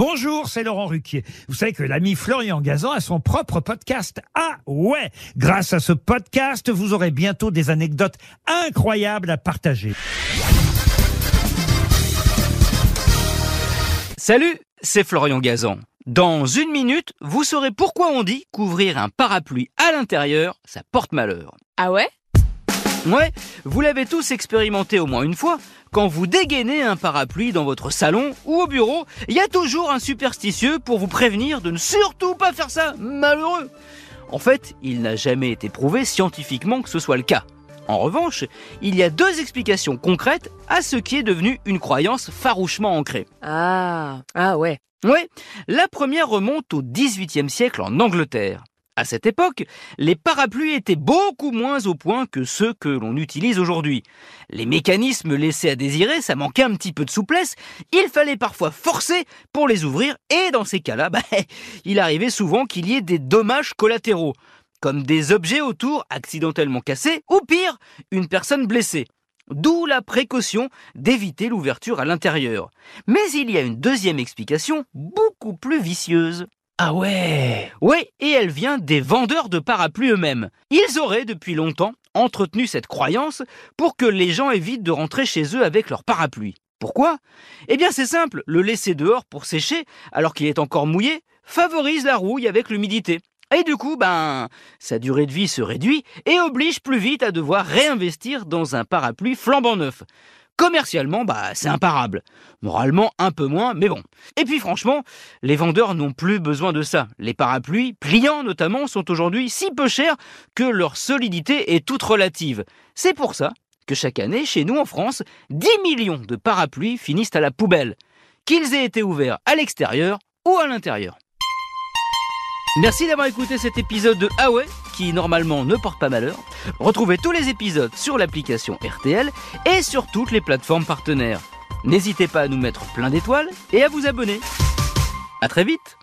Bonjour, c'est Laurent Ruquier. Vous savez que l'ami Florian Gazan a son propre podcast. Ah ouais Grâce à ce podcast, vous aurez bientôt des anecdotes incroyables à partager. Salut, c'est Florian Gazan. Dans une minute, vous saurez pourquoi on dit qu'ouvrir un parapluie à l'intérieur, ça porte malheur. Ah ouais? Ouais, vous l'avez tous expérimenté au moins une fois. Quand vous dégainez un parapluie dans votre salon ou au bureau, il y a toujours un superstitieux pour vous prévenir de ne surtout pas faire ça, malheureux. En fait, il n'a jamais été prouvé scientifiquement que ce soit le cas. En revanche, il y a deux explications concrètes à ce qui est devenu une croyance farouchement ancrée. Ah, ah ouais. Ouais, la première remonte au XVIIIe siècle en Angleterre. À cette époque, les parapluies étaient beaucoup moins au point que ceux que l'on utilise aujourd'hui. Les mécanismes laissaient à désirer, ça manquait un petit peu de souplesse, il fallait parfois forcer pour les ouvrir, et dans ces cas-là, bah, il arrivait souvent qu'il y ait des dommages collatéraux, comme des objets autour accidentellement cassés, ou pire, une personne blessée. D'où la précaution d'éviter l'ouverture à l'intérieur. Mais il y a une deuxième explication beaucoup plus vicieuse. Ah ouais Oui, et elle vient des vendeurs de parapluies eux-mêmes. Ils auraient depuis longtemps entretenu cette croyance pour que les gens évitent de rentrer chez eux avec leur parapluie. Pourquoi? Eh bien c'est simple, le laisser dehors pour sécher alors qu'il est encore mouillé favorise la rouille avec l'humidité. Et du coup, ben, sa durée de vie se réduit et oblige plus vite à devoir réinvestir dans un parapluie flambant neuf. Commercialement, bah, c'est imparable. Moralement, un peu moins, mais bon. Et puis franchement, les vendeurs n'ont plus besoin de ça. Les parapluies, pliants notamment, sont aujourd'hui si peu chers que leur solidité est toute relative. C'est pour ça que chaque année, chez nous en France, 10 millions de parapluies finissent à la poubelle, qu'ils aient été ouverts à l'extérieur ou à l'intérieur. Merci d'avoir écouté cet épisode de Ah normalement ne porte pas malheur. Retrouvez tous les épisodes sur l'application RTL et sur toutes les plateformes partenaires. N'hésitez pas à nous mettre plein d'étoiles et à vous abonner. À très vite